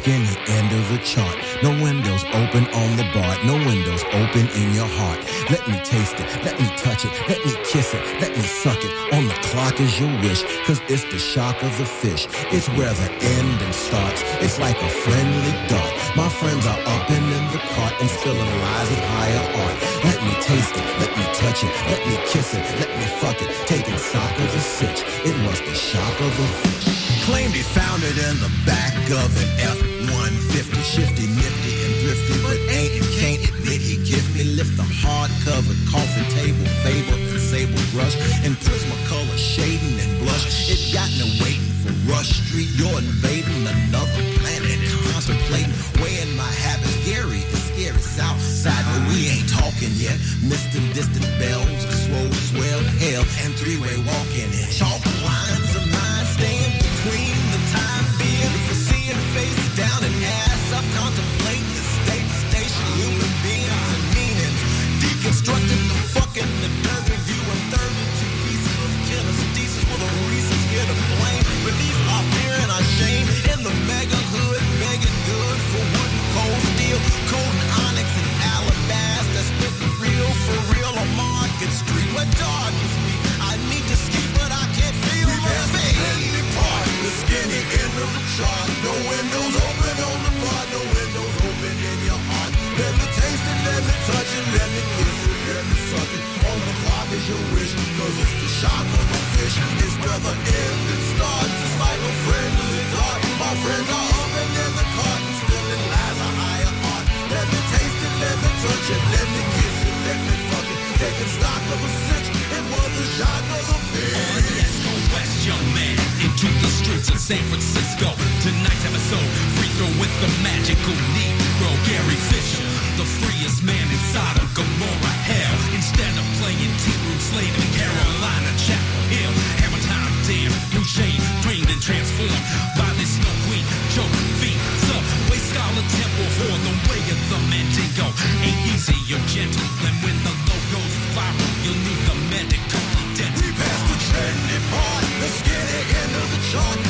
skinny end of the chart. No windows open on the bar, no windows open in your heart. Let me taste it, let me touch it, let me kiss it, let me suck it. On the clock is your wish, cause it's the shock of the fish. It's where the ending starts, it's like a friendly dart. My friends are up and in the cart and spilling lies of higher art. Let me taste it, let me touch it, let me kiss it, let me fuck it. Taking stock of the sitch, it was the shock of the fish. Claimed he found it in the back of an F-150, shifty, nifty, and thrifty, but ain't and can't admit he me lift the hard-covered coffee table, fable and sable brush, and Prismacolor shading and blush. It got me waiting for Rush Street. You're invading another planet, contemplating, weighing my habits. Gary is scary south side, but we ain't talking yet. Misting distant bells, swole, swell, hell, and three-way walking. Chalk lines of mine stand between the time being deconstructing the fucking the dirt review and 32 pieces of kinesthesis with a reason here to blame. Beneath our fear and our shame in the mega hood, begging good for wood and cold steel, cold and onyx and alabaster, spit real for real on Market Street. Where dark is me, I need to ski, but I can't feel my feet. Part, the skinny end of the chart. Shock of the fish. Where the end it starts. It's like a friendly dart. My friends are and in the cart and spilling lies a higher. Let me taste it, let me touch it, let me kiss it, let me fuck it. Taking stock of a it was the shock of fish. Let's go west, young man, into the streets of San Francisco. Tonight's episode, free throw with the magical Negro, Gary Fisher, the freest man inside of Gomorrah hell. Instead of playing T-Root slave in Carolina Chapel Hill, Hammer time, damn, new shade, trained and transformed by this snow queen, Joe V. Subway scholar temple for the way of the Mendigo. Ain't easy, you're gentle, and when the low goes viral, you'll need the medical dental. We passed the trendy part, the skinny end of the chart.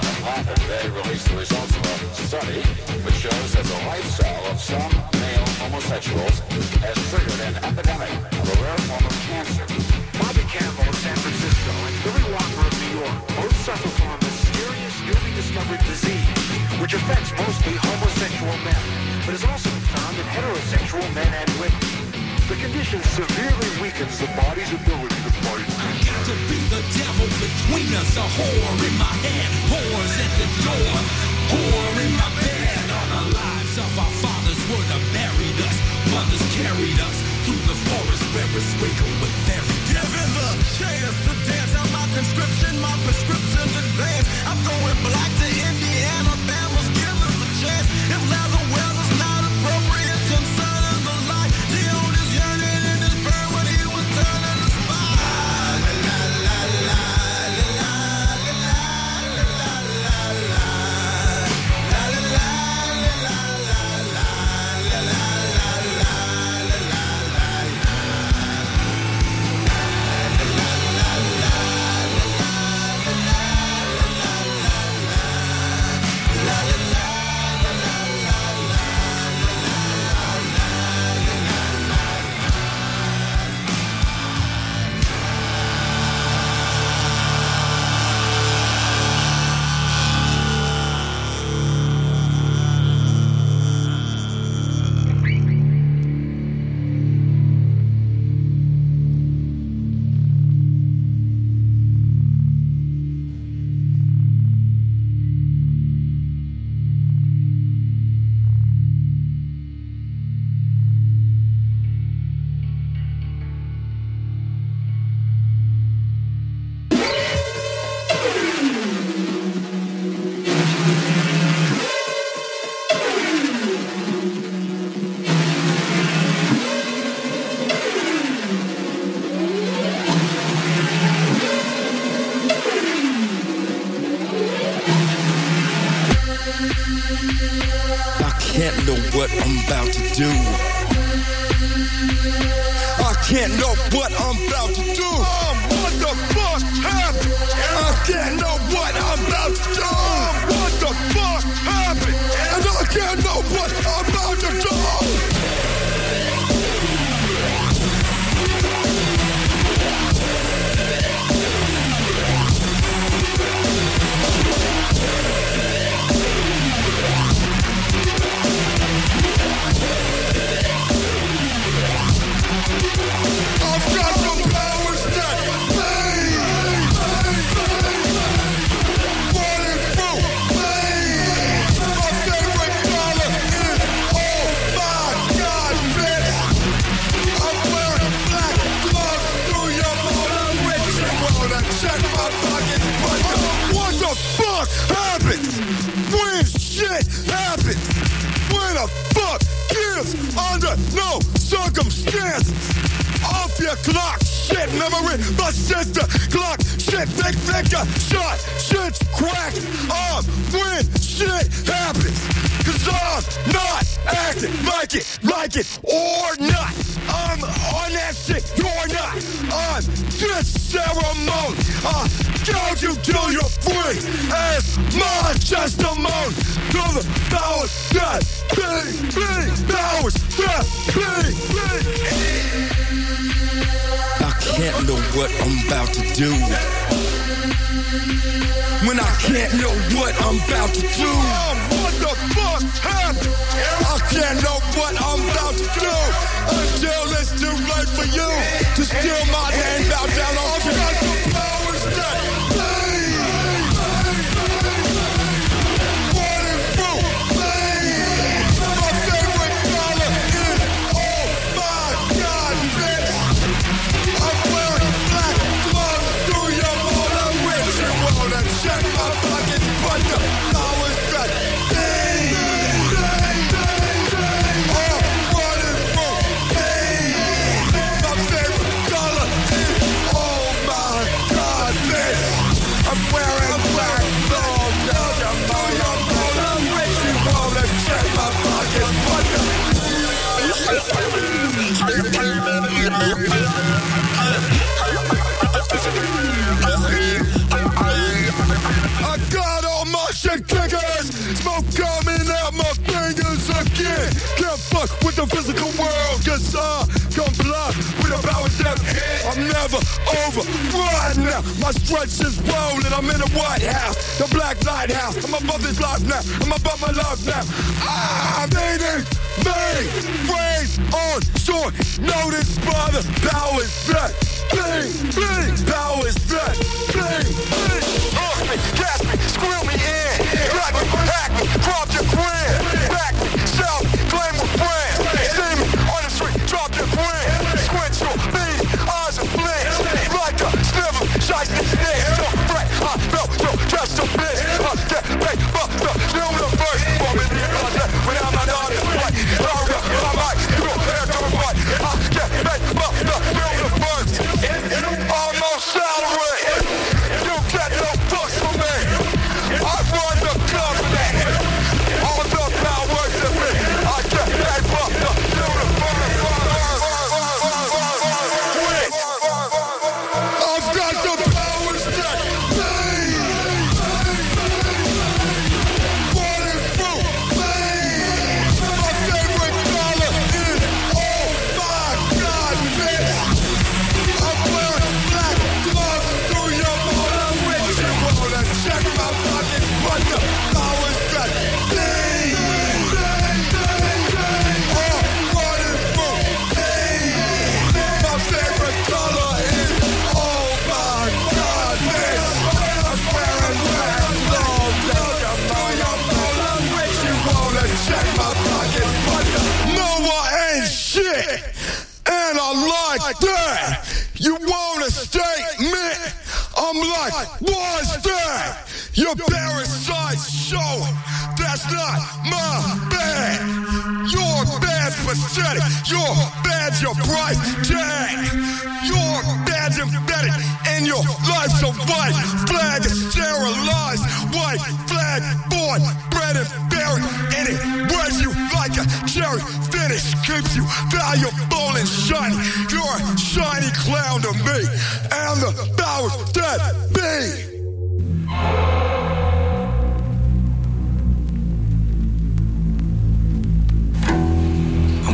today released the results of a study which shows that the lifestyle of some male homosexuals has triggered an epidemic of a rare form of cancer. Bobby Campbell of San Francisco and Billy Walker of New York both suffer from a mysterious newly discovered disease which affects mostly homosexual men, but is also found in heterosexual men and women. The condition severely weakens the body's ability. I got to be the devil between us, a whore in my hand, whores at the door, whore in my bed. All the lives of our fathers would have buried us, mothers carried us through the forest where we're sprinkled with fairy Given the chance to dance out my conscription, my prescription's advanced. I'm going black to Indiana, Bama's Daryl never over. right now, my stretch is rolling. I'm in the White House, the Black Lighthouse. I'm above this life now. I'm above my life now. I need it. Me, raise on short Notice by the powers that bling, bling, powers that bling, bling. Off uh, me, gas me, squeal me in. Drag me, hack me, crop your grin. Your parasites show that's not my bad. Your bad's pathetic. Your bad's your price tag. Your bad's embedded in your life's a white flag is sterilized. White flag born, bred and buried in it. Wears you like a cherry. Finish keeps you valuable and shiny. You're a shiny clown to me. And the powers that be.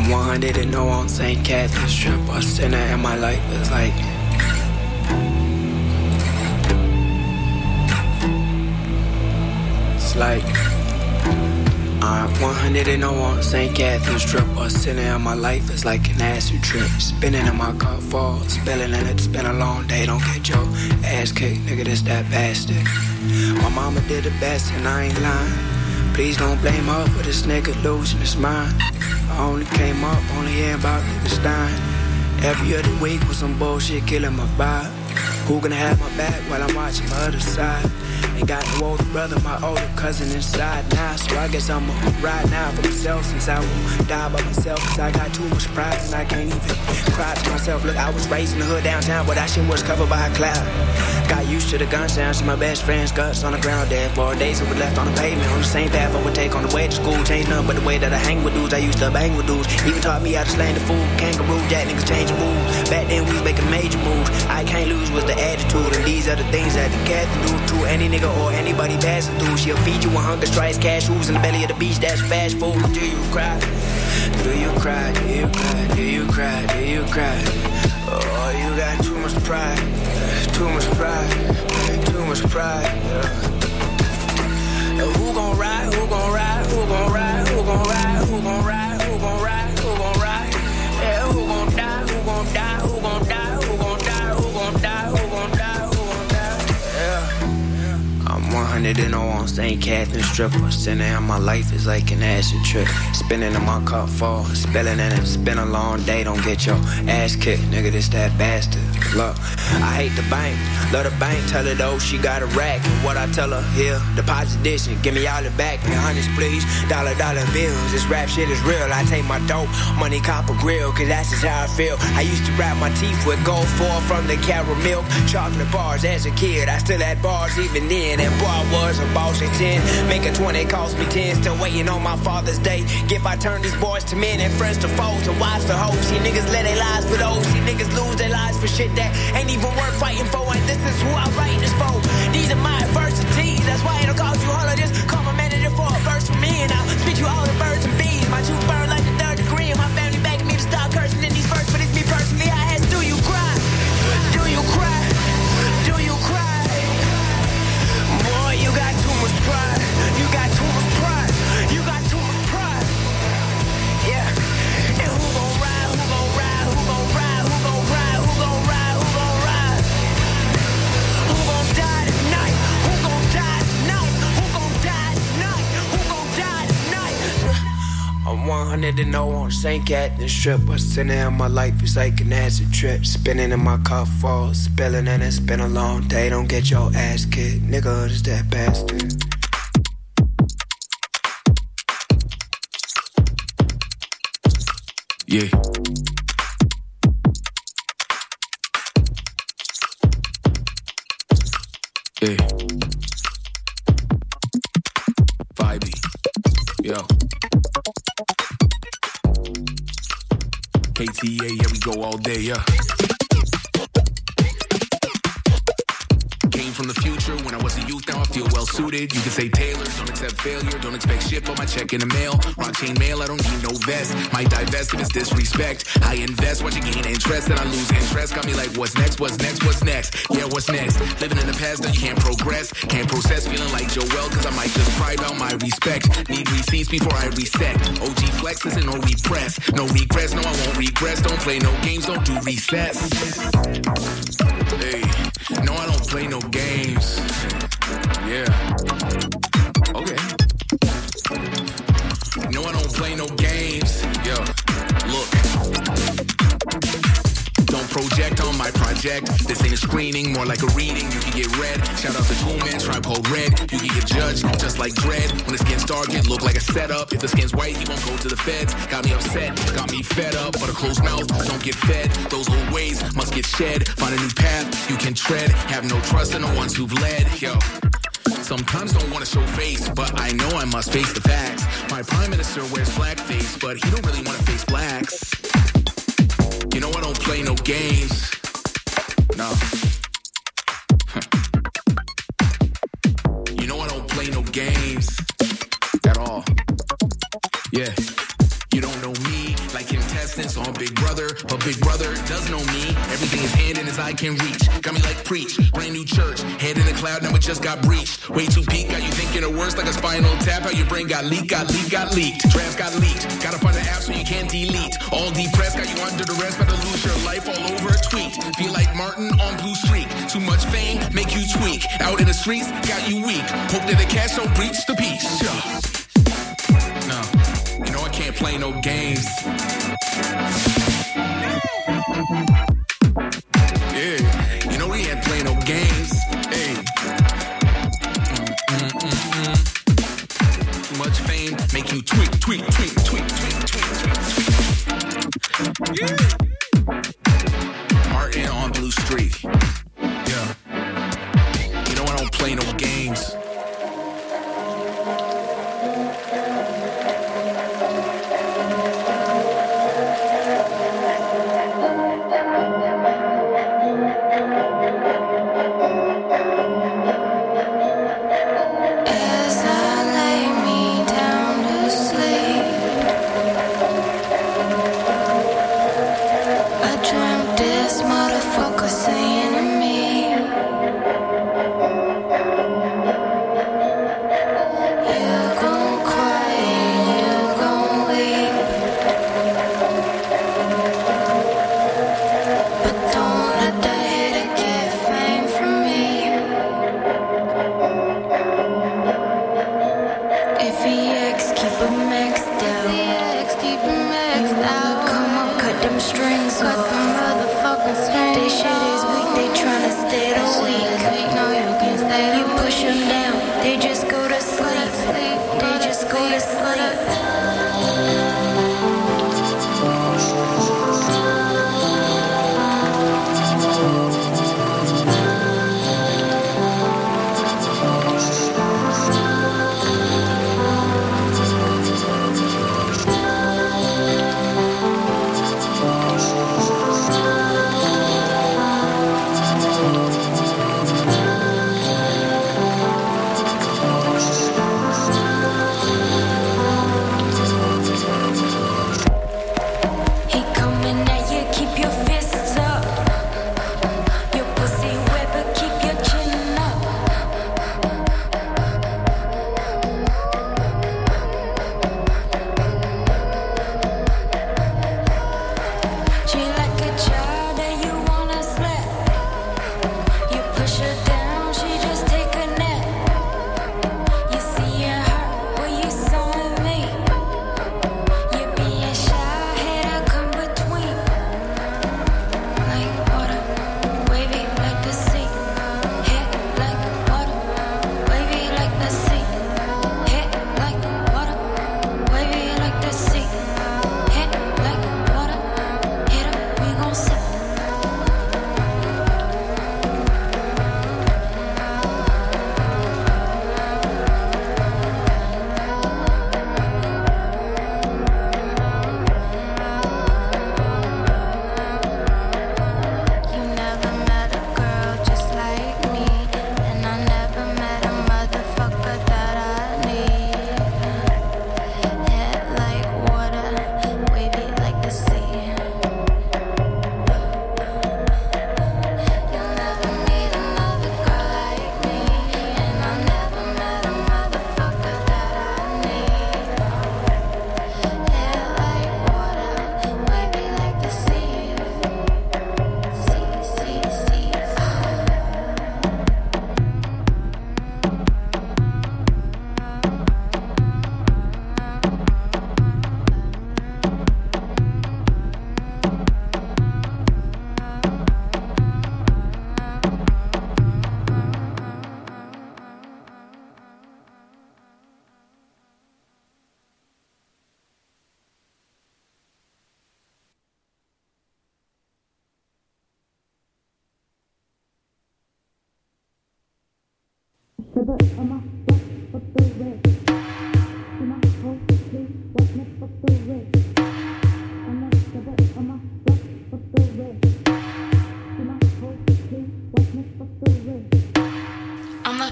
I'm 100 and no on St. Catherine's strip. A sinner and my life is like. It's like. I'm 100 and no on St. Catherine's strip. A sinner and my life is like an acid trip. Spinning in my car, fall, spilling in it. It's been a long day. Don't get your ass kicked, nigga. This that bastard. My mama did the best and I ain't lying. Please don't blame her for this nigga losing his mind. Only came up, only hear about niggas dying. Every other week with some bullshit killing my vibe. Who gonna have my back while I'm watching my other side? Ain't got no older brother, my older cousin inside now. So I guess I'ma ride now for myself since I won't die by myself. Cause I got too much pride and I can't even cry to myself. Look, I was raised in the hood downtown, but that shit was covered by a cloud. Got used to the gun sound, see my best friend's guts on the ground dead. For days that were left on the pavement, on the same path I would take on the way to school. Changed nothing but the way that I hang with dudes. I used to bang with dudes. Even taught me how to slang the fool. Kangaroo, jack niggas change moves. Back then we was making major moves. I can't lose was the attitude, and these are the things that the cat do to any nigga or anybody passing through. She'll feed you when hunger strikes, cashews in the belly of the beast. That's fast food. Do you cry? Do you cry? Do you cry? Do you cry? Do you cry? Oh, you got too much pride. Too much pride. Too much pride. Yeah. Who gon' ride? Who gon' ride? Who gon' ride? 100 and 0 on St. Catherine stripper. Sinning in my life is like an acid trip. Spinning in my cup fall, spilling in it. Been a long day, don't get your ass kicked. Nigga, this that bastard. Look, I hate the bank. Love the bank, tell her though she got a rack. And what I tell her, here, deposit this and give me all it back. And hundreds, please. Dollar, dollar bills. This rap shit is real. I take my dope, money, copper grill, cause that's just how I feel. I used to wrap my teeth with gold foil from the caramel. Chocolate bars as a kid. I still had bars even then. And boy, was a 10. Making 20 cost me 10. Still waiting on my father's day. If I turn these boys to men and friends to foes and watch the hoes. See niggas let their lives for those. See niggas lose their lives for shit that ain't even worth fighting for. And this is who I write this for. These are my adversities. That's why it'll cost you all of this. Come a minute for a verse from me. And I'll spit you all the birds and bees. My truth burn like the third degree. And my family begging me to stop cursing in these verses. But it's me personally. I tonight? 100 and 0 on St. Catherine strip. But sinning in my life is like an acid trip. Spinning in my car fall, spilling and it's been a long day. Don't get your ass kicked. Nigga, it's that bastard. Yeah. Yeah. Vibey. Yo. KTA, here we go all day, yeah. Feel well suited. You can say Taylor, don't accept failure, don't expect shit, but my check in the mail. Rock chain mail, I don't need no vest. Might divest if it's disrespect. I invest, watch you gain interest, then I lose interest. Got me like, what's next, what's next, what's next? Yeah, what's next? Living in the past, now you can't progress. Can't process, feeling like Joel, cause I might just cry about my respect. Need receipts before I reset. OG flex isn't no repress. No regrets, no, I won't regress. Don't play no games, don't do resets. Hey, no, I don't play no games. Yeah. Okay. No, I don't play no games. Yo, look. Don't project on my project. This ain't a screening, more like a reading. You can get read. Shout out to Cool Man, Tribe Red. You can get judged, just like Dredd. When the skin's dark, it look like a setup. If the skin's white, he won't go to the feds. Got me upset, got me fed up. But a closed mouth don't get fed. Those old ways must get shed. Find a new path you can tread. Have no trust in the ones who've led. Yo. Sometimes don't want to show face, but I know I must face the facts. My prime minister wears blackface, but he don't really want to face blacks. You know I don't play no games. No. You know I don't play no games at all. Yeah. You don't know me like contestants on Big Brother, but Big Brother does know me. Everything is hand in his eye can reach. Got me like preach, brand new church, head in cloud, now it just got breached. Way too peak, got you thinking of worse like a spinal tap. How your brain got leaked, got leaked, got leaked. Drafts got leaked. Gotta find an app so you can't delete. All depressed, got you under the rest, better lose your life all over a tweet. Feel like Martin on Blue Streak. Too much fame, make you tweak. Out in the streets, got you weak. Hope that the cash don't breach the peace. Yeah. No, you know I can't play no games. Yeah, tweak, tweak, tweak, tweak, tweak, tweak, tweak, tweak. Yeah.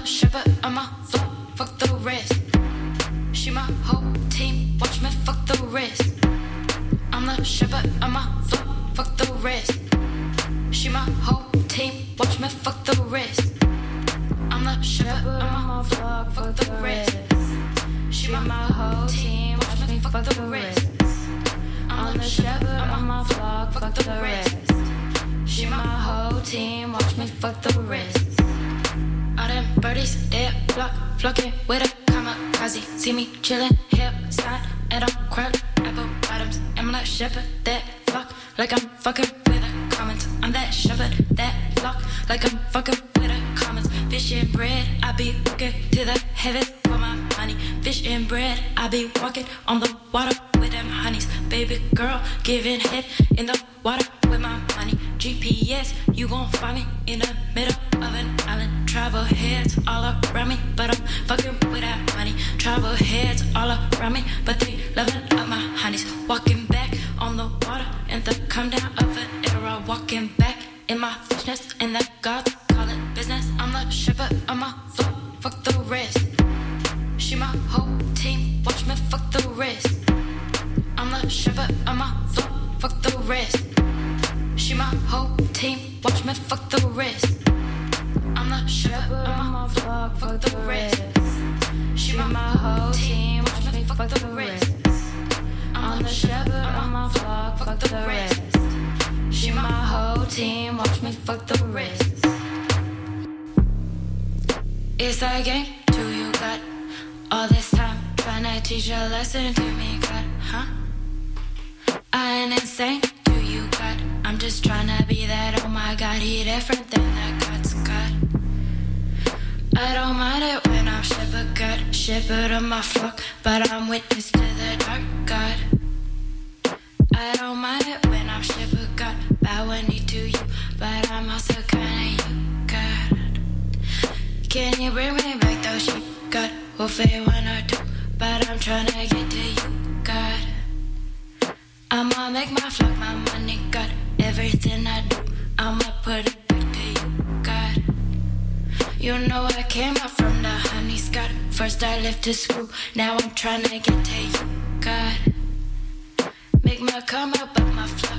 I'm a shepherd, She my whole team, watch me fuck the rest. It's a game to you got all this time trying to teach a lesson to me, God, huh? I ain't insane to you, God. I'm just trying to be that. Oh my God, he different than that God's God. I don't mind it when I'm shepherd God, shepherd of my flock, but I'm witness to the dark God. I don't mind it when I'm shepherd God, bowing knee to you, but I'm also kinda you, God. Can you bring me back those sheep, God? We'll fade one or two, but I'm trying to get to you, God. I'ma make my flock my money, God. Everything I do, I'ma put it back to you, God. You know I came up from the honey scott. First I left to school, now I'm trying to get to you, God. Make my come up, but my flock,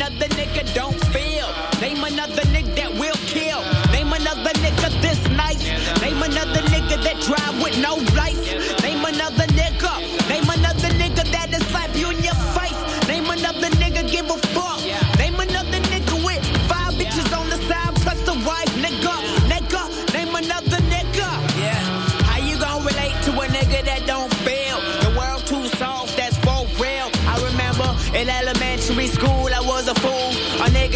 Another nigga don't feel. Name another nigga that will kill. Name another nigga this nice. Name another nigga that drive with no lights. Name another nigga. Name another nigga that'll slap you in your face. Name another nigga give a fuck. Name another nigga with five bitches on the side plus the wife. Nigga, nigga. Name another nigga. Yeah. How you gonna relate to a nigga that don't feel? The world too soft, that's for real. I remember in elementary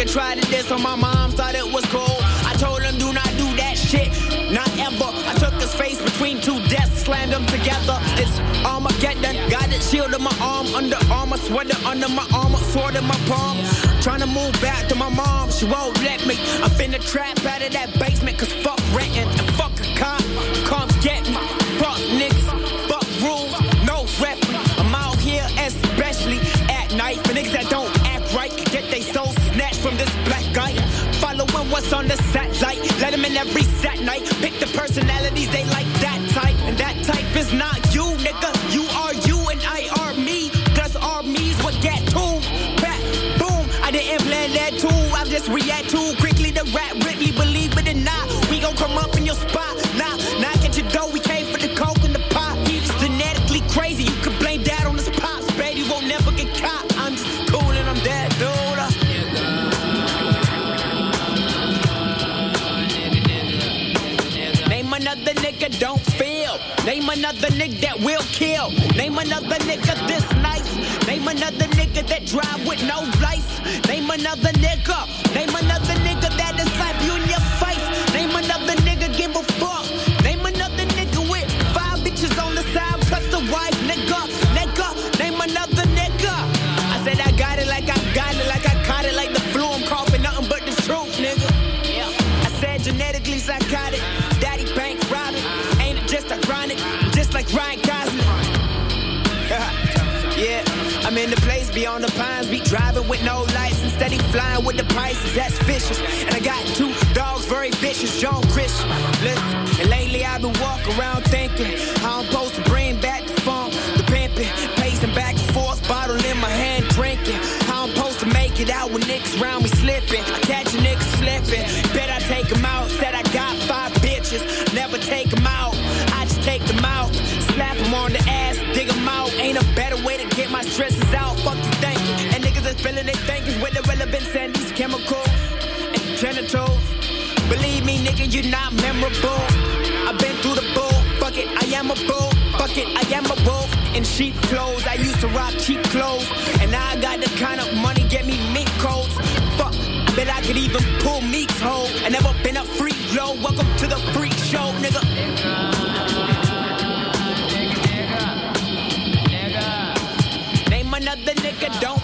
nigga tried to diss on my mom, thought it was cool. I told him, do not do that shit, not ever. I took his face between two desks, slammed them together. It's Armageddon, got it shield in my arm, under armor, sweater under my armor, sword in my palm. Trying to move back to my mom, she won't let me. I'm finna trap out of that basement, cause fuck renting and fuck a cop. Come get me, fuck niggas, fuck rules, no referee. I'm out here especially at night for niggas that don't from this black guy. Following what's on the satellite. Let them in every sat night. Pick the personalities they like that type. And that type is not you, nigga. You are you and I are me. Plus our me's what get tools. Back, boom. I didn't plan that tool. I just react too quickly to rap. Another nigga that will kill. Name another nigga this nice. Name another nigga that drive with no lights. Name another nigga. Name another in the place beyond the pines. Be driving with no and steady flying with the prices. That's vicious. And I got two dogs, very vicious. John Christian. Listen, and lately I've been walking around thinking how I'm supposed to bring back the funk, the pimping, pacing back and forth, bottle in my hand, drinking. How I'm supposed to make it out when niggas round me slipping. I catch a nigga slipping. Bet I take him out. Said I got five bitches. Never take him out. I just take them out. Slap him on the is they thinkings with irrelevance and these chemicals and genitals. Believe me, nigga, you're not memorable. I've been through the bull. Fuck it, I am a bull. Fuck it, I am a wolf. In sheep clothes, I used to rock cheap clothes. And now I got the kind of money get me mink coats. Fuck, bet I could even pull Meek's hoe. I never been a freak, yo. Welcome to the freak show, nigga. Nigga, nigga, nigga. Name another nigga don't.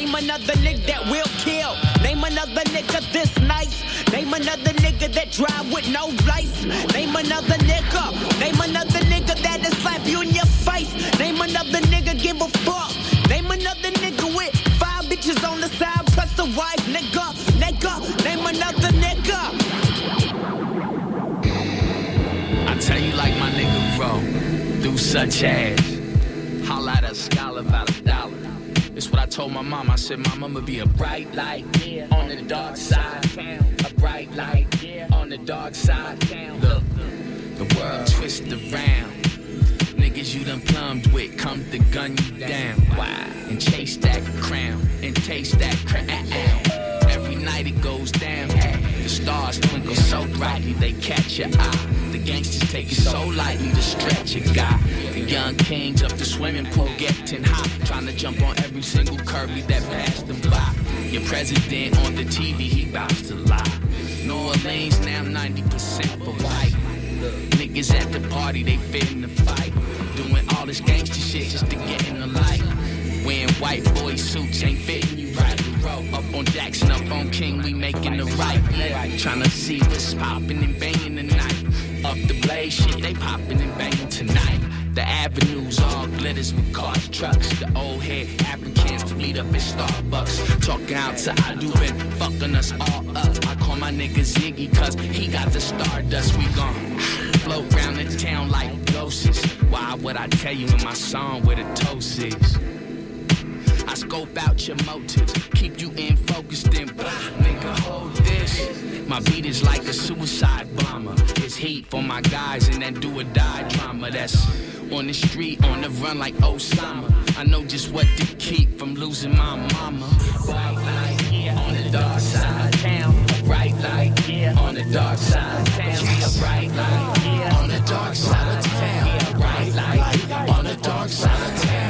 Name another nigga that will kill. Name another nigga this nice. Name another nigga that drive with no lights. Name another nigga. Name another nigga that'll slap you in your face. Name another nigga give a fuck. Name another nigga with five bitches on the side plus the wife. Nigga, nigga. Name another nigga. I tell you like my nigga Ro, do such as told my mom. I said, Mom, I'ma be a bright light yeah. on the dark side. A bright light yeah. on the dark side. Look, the world twist around. Niggas you done plumbed with come to gun you down. Wow. And chase that crown and taste that crown. Night it goes down. The stars twinkle so brightly they catch your eye. The gangsters take it so lightly to stretch a guy. The young kings up the swimming pool getting hot. Trying to jump on every single curvy that passed them by. Your president on the TV, he bout to lie. New Orleans now 90% for white. Niggas at the party, they fit in the fight. Doing all this gangster shit just to get in the light. Wearing white boy suits ain't fitting you. Row up on Jackson, up on King, we making the right. Tryna see what's popping and banging tonight. Up the blaze shit, they popping and banging tonight. The avenues all glitters with cars, trucks. The old head Africans meet up at Starbucks. Talking out to Adu and fucking us all up. I call my nigga Ziggy cause he got the stardust. We gon' float round the town like ghosts. Why would I tell you in my song where the toast is? I scope out your motives, keep you in focus, then blah, a hold this. My beat is like a suicide bomber. It's heat for my guys in that do or die drama. That's on the street, on the run like Osama. I know just what to keep from losing my mama. Bright light, yeah, on the dark side of town. A bright light, yeah, on the dark side of town. A bright light, yeah, on the dark side of town. Yeah, bright light, on the dark side of town.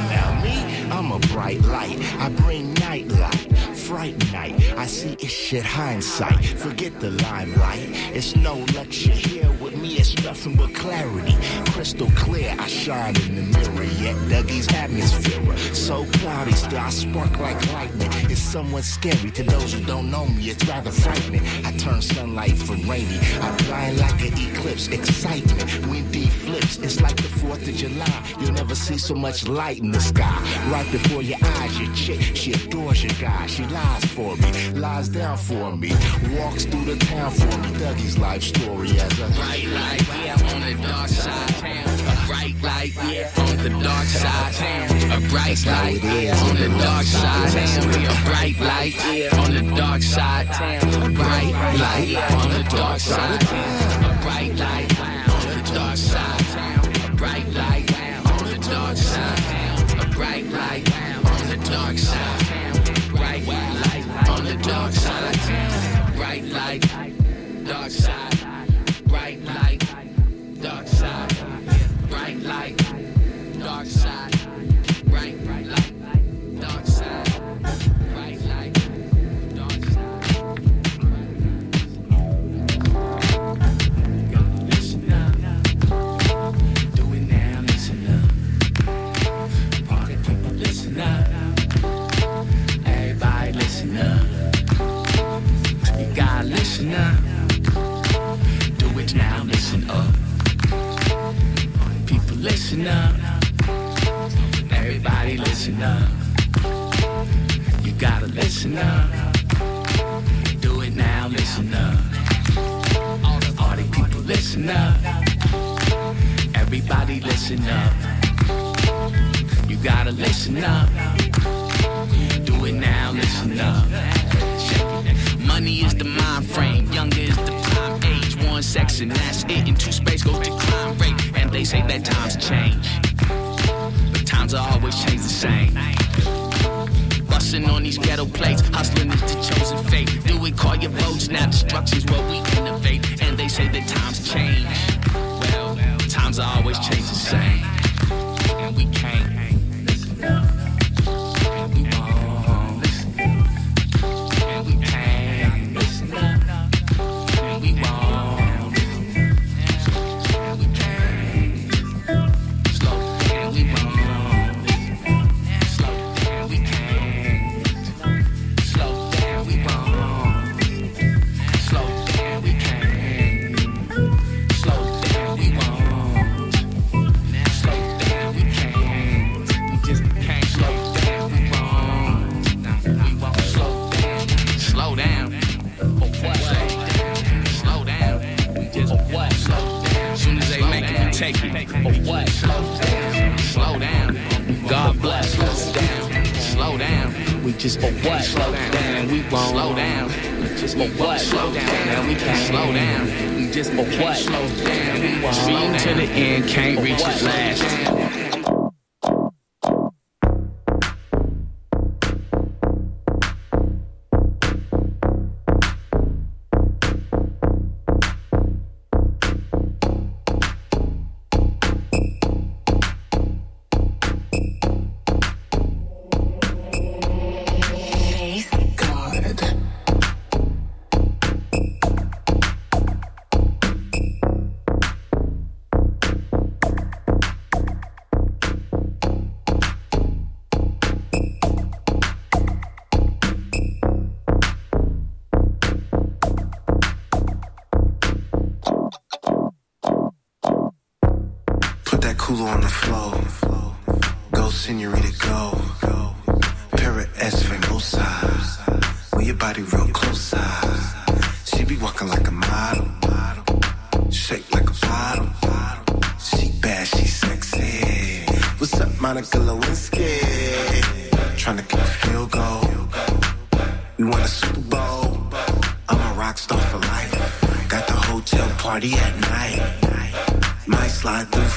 I'm a bright light. I bring night light. Fright night. I see it's shit hindsight. Forget the limelight. It's no lecture here with me. It's nothing but clarity. Crystal clear. I shine in the mirror. Yet Dougie's atmosphere. So cloudy, still I spark like lightning. It's somewhat scary to those who don't know me. It's rather frightening. I turn sunlight from rainy. I blind like an eclipse. Excitement. Flips. It's like the 4th of July. You'll never see so much light in the sky. Right before your eyes, your chick. She adores your guy. She lies for me. Lies down for me. Walks through the town for me. Dougie's life story as a bright light, yeah, on the dark side town. A bright light, yeah, on the dark side town. A bright light, yeah, on the dark side town. A bright light, yeah, on the dark side town. A bright light, yeah, on the dark side town. A bright light, on the dark side dark side. Light, on the dark side listen up. Everybody listen up. You gotta listen up. Do it now, listen up. All the people listen up. Everybody listen up. You gotta listen up. Do it now, listen up. Money is the mind frame, younger is the one sex and that's it. And two space goes decline rate. And they say that times change. But times are always changing the same. Bustin' on these ghetto plates, hustling is the chosen fate. Do we call your votes, now destruction's where we innovate. And they say that times change. Well, times are always changing the same. And we can't Monica Lewinsky. Trying to kick a field goal. We won a Super Bowl. I'm a rock star for life. Got the hotel party at night. Might slide through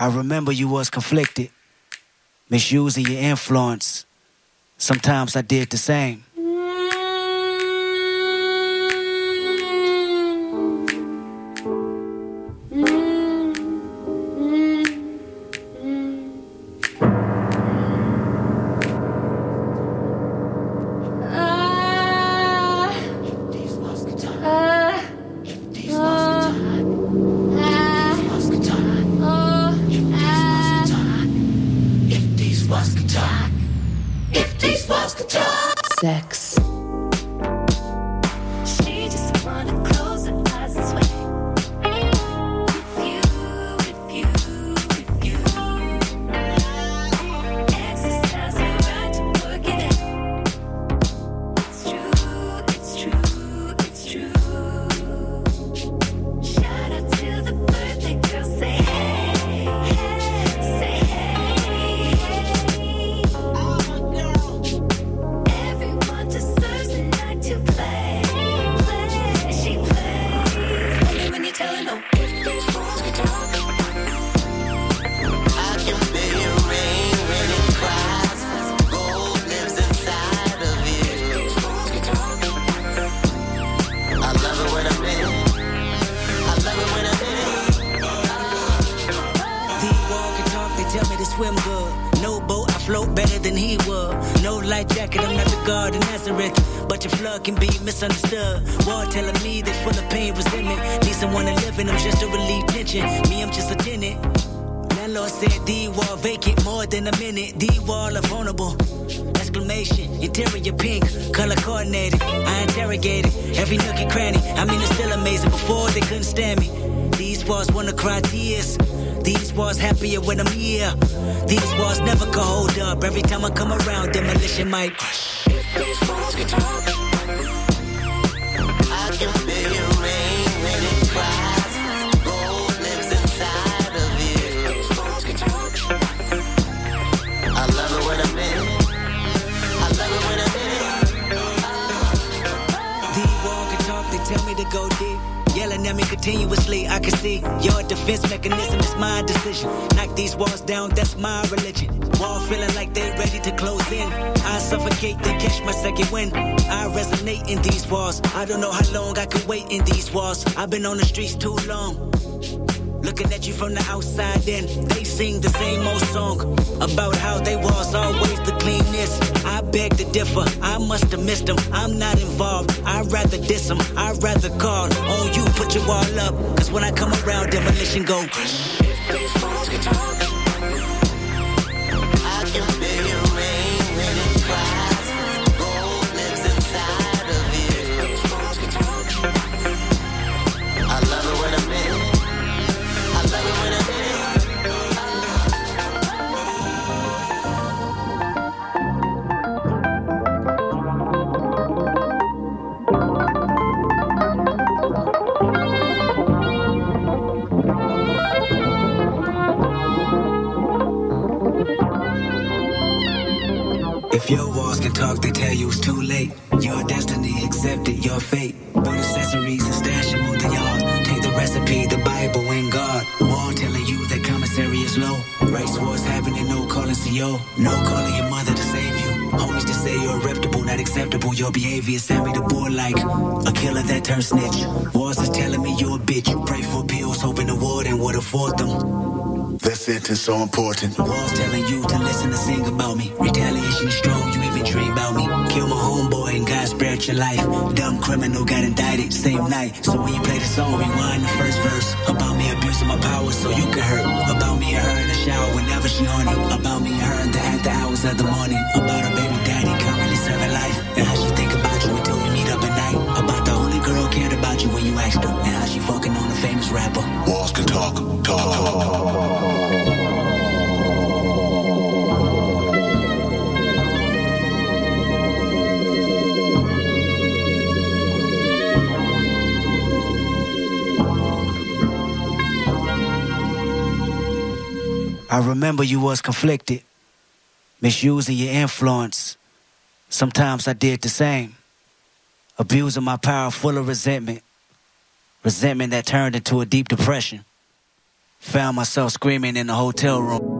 I remember you was conflicted, misusing your influence. Sometimes I did the same. Cry tears. These walls happier when I'm here. These walls never can hold up. Every time I come around, demolition might. These walls can talk. Continuously, I can see your defense mechanism is my decision. Knock these walls down, that's my religion. Wall feeling like they ready to close in. I suffocate, then catch my second wind. I resonate in these walls. I don't know how long I can wait in these walls. I've been on the streets too long. Looking at you from the outside in, they sing the same old song about how they was always the cleanest. I beg to differ, I must have missed them. I'm not involved, I'd rather diss them. I'd rather call on you, put your wall up. Cause when I come around, demolition go. Turned snitch. Walls is telling me you're a bitch. You pray for pills, hoping the warden would afford them. That sentence so important. Walls telling you to listen and sing about me. Retaliation is strong, you even dream about me. Kill my homeboy and God spared your life. Dumb criminal got indicted same night. So when you play the song, I remember you was conflicted, misusing your influence. Sometimes I did the same, abusing my power full of resentment, resentment that turned into a deep depression. Found myself screaming in the hotel room.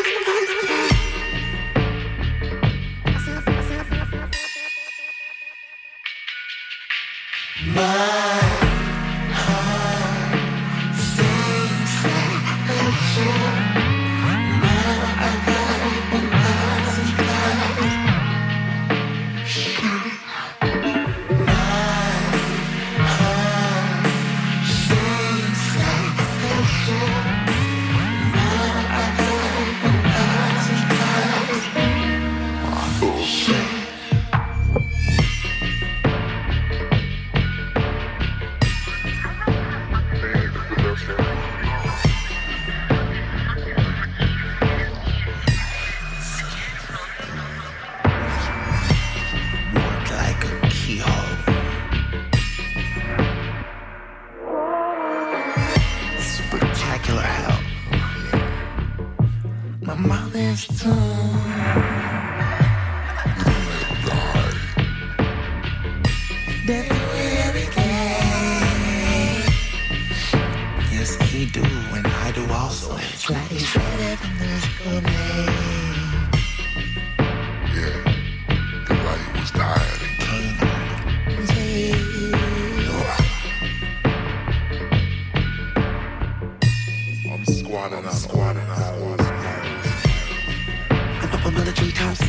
the treetops.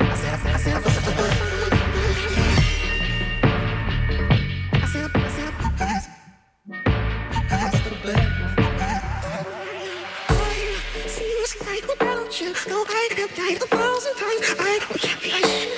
I said, I said, I said, I said, I died a thousand times. I oh, don't care.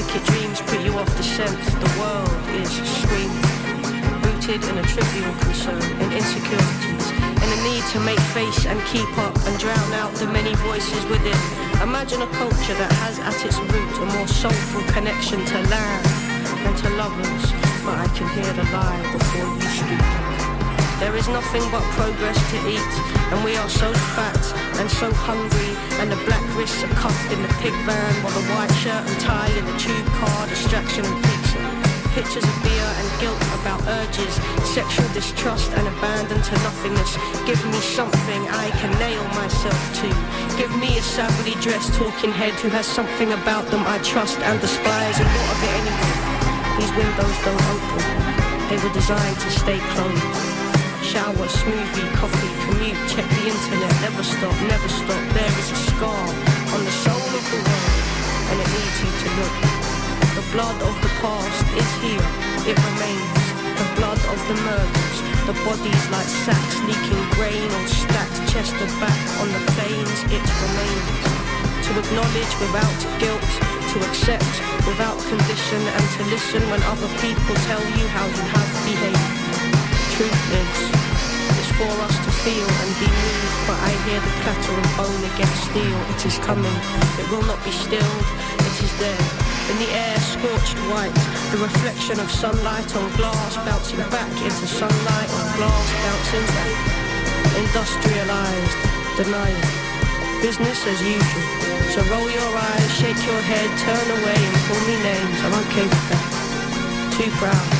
White dreams put you off the scent. The world is screaming. Rooted in a trivial concern and insecurities. In a need to make face and keep up and drown out the many voices within. Imagine a culture that has at its root a more soulful connection to land and to lovers. But I can hear the lie before you speak. There is nothing but progress to eat, and we are so fat and so hungry, and the black wrists are cuffed in the pig van, while the white shirt and tie in the tube car, distraction and pizza. Pictures of beer and guilt about urges, sexual distrust and abandon to nothingness. Give me something I can nail myself to. Give me a savagely dressed talking head who has something about them I trust and despise, and what of it anyway? These windows don't open. They were designed to stay closed. Shower, smoothie, coffee, commute, check the internet, never stop, never stop. There is a scar on the soul of the world, and it needs you to look. The blood of the past is here, it remains. The blood of the murders, the bodies like sacks leaking grain or stacked chest of back on the plains, it remains. To acknowledge without guilt, to accept without condition, and to listen when other people tell you how you have behaved. Truth is, for us to feel and be moved, but I hear the clatter of bone against steel. It is coming, it will not be stilled, it is there. In the air, scorched white, the reflection of sunlight on glass bouncing back into sunlight on glass bouncing back. Industrialized, denial. Business as usual. So roll your eyes, shake your head, turn away and call me names. I'm okay with that. Too proud.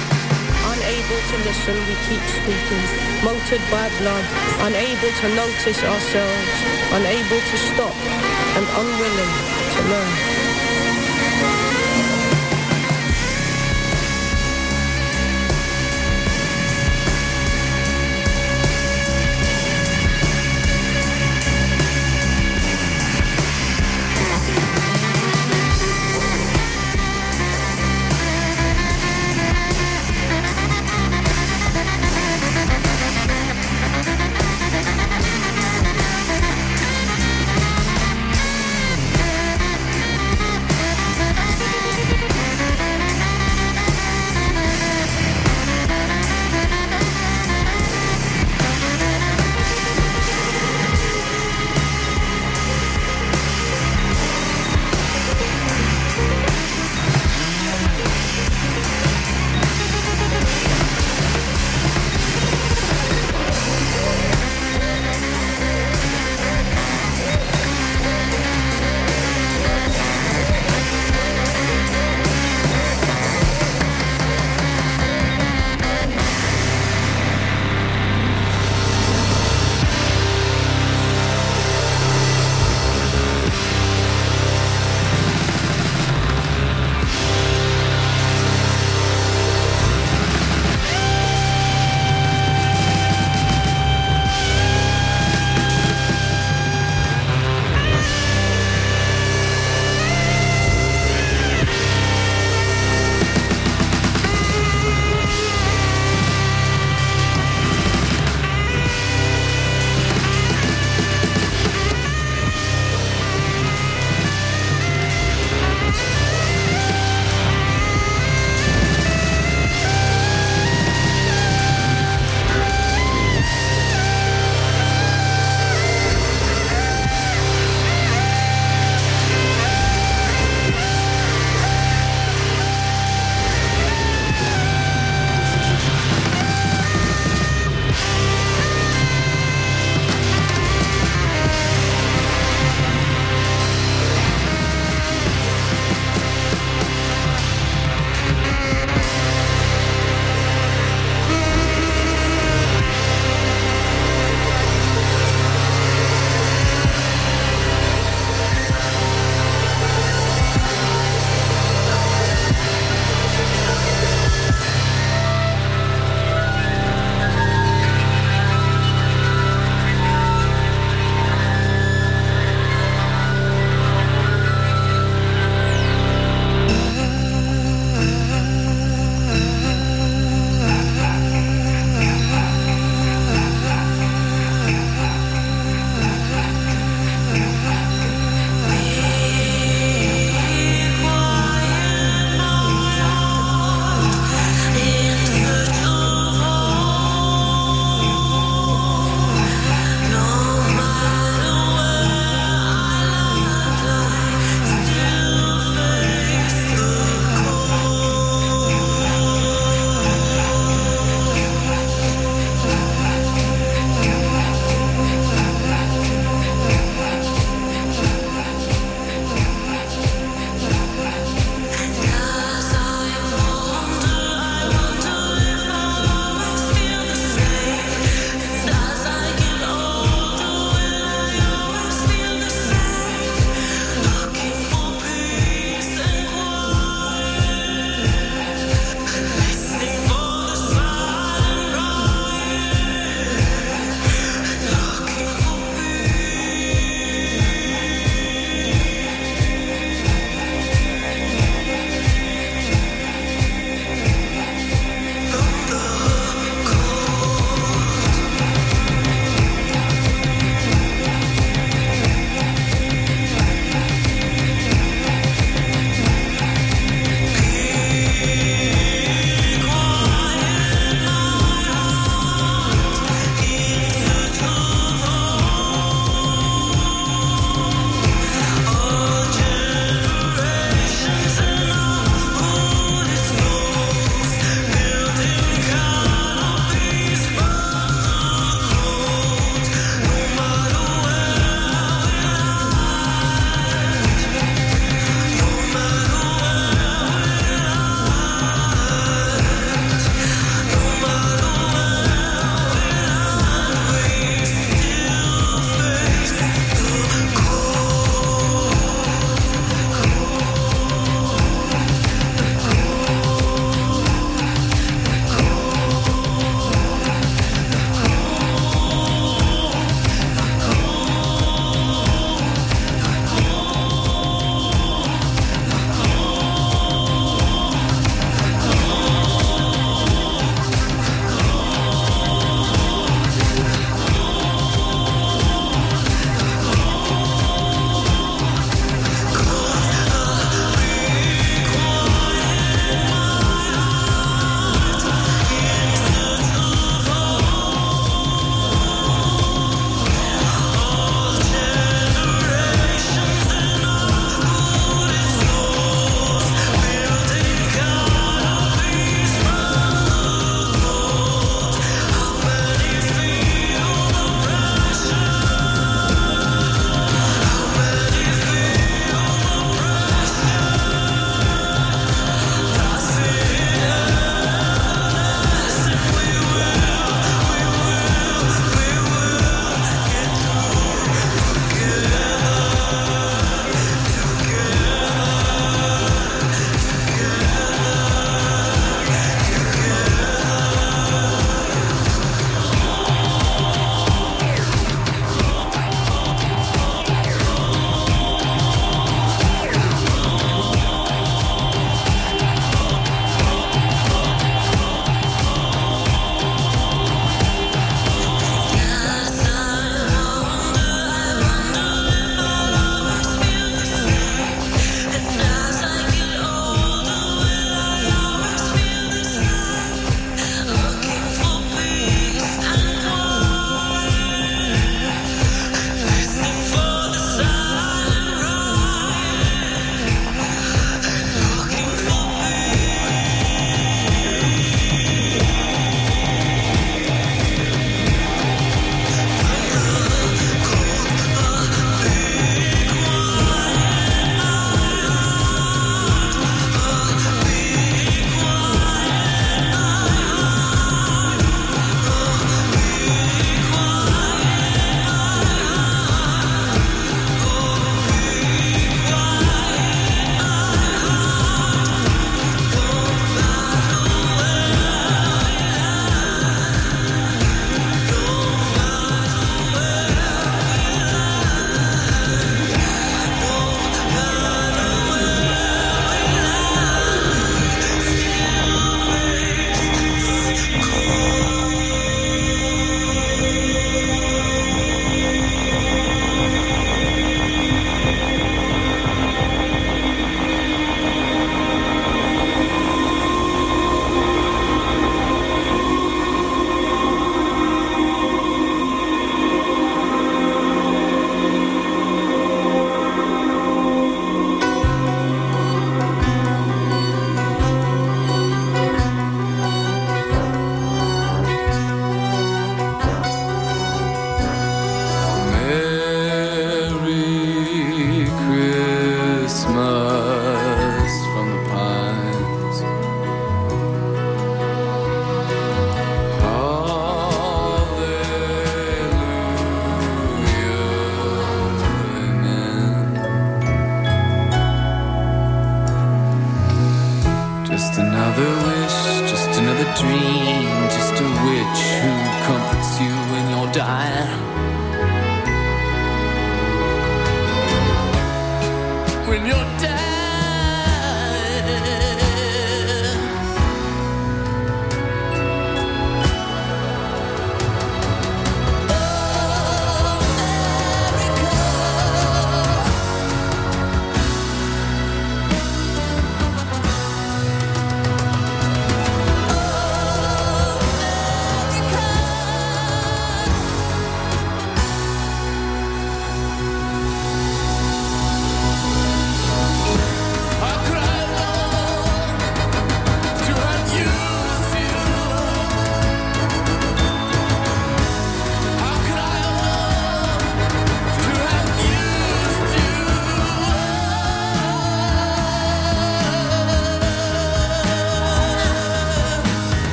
Unable to listen, we keep speaking. Motored by blood, unable to notice ourselves, unable to stop, and unwilling to learn.